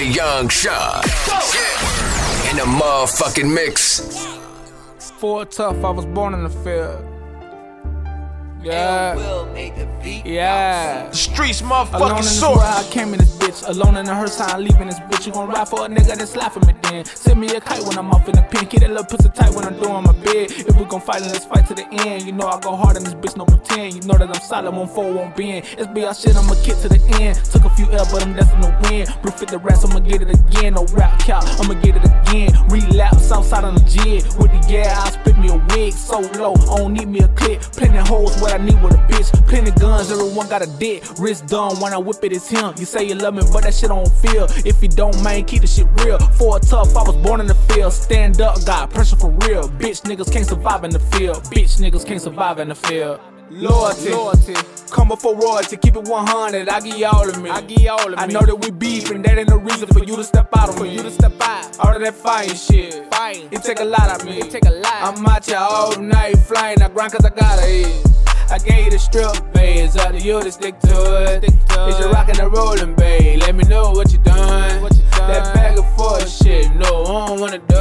Young Sean. In the motherfucking mix. For tough, I was born in the field. Yeah. Yeah. The streets, Alone motherfucking in this source. world, I came in this bitch. Alone in the hearse, I'm leaving this bitch. You gon' ride for a nigga that's laughing for me then. Send me a kite when I'm off in the pen. Get that little pussy tight when I'm doing my bed. If we gon' fight, then let's fight to the end. You know I go hard in this bitch, no pretend. You know that I'm solid, won't fall, won't bend. It's be our shit, I'ma get to the end. Took a few L, but I'm destined to win. Blue fit the rest, I'ma get it again. No rap cow, I'ma get it again. Relapse, outside on the jig. With the yeah, I spit me a wig. So low, I don't need me a clip. Plenty hoes, what I need with a bitch. Plenty guns, everyone got a dick. Wrist done, when I whip it, it's him. You say you love me, but that shit don't feel. If you don't, man, keep the shit real. For a tough, I was born in the field. Stand up, got pressure for real. Bitch niggas can't survive in the field. Bitch niggas can't survive in the field. Loyalty, loyalty, come before royalty, keep it 100. I give you all of me. I give you all of me. I know that we beef, and that ain't no reason for you to step out on for me. you to step out. All of that fire shit, fire. It take a lot of me. It take a lot. I'm out here all night flying. I grind 'cause I gotta eat. I gave you the strip, babe. It's up to you to stick to it. it. Is you rockin' the rolling, babe? Let me know what you done. What you done. That back and forth shit, no, I don't wanna do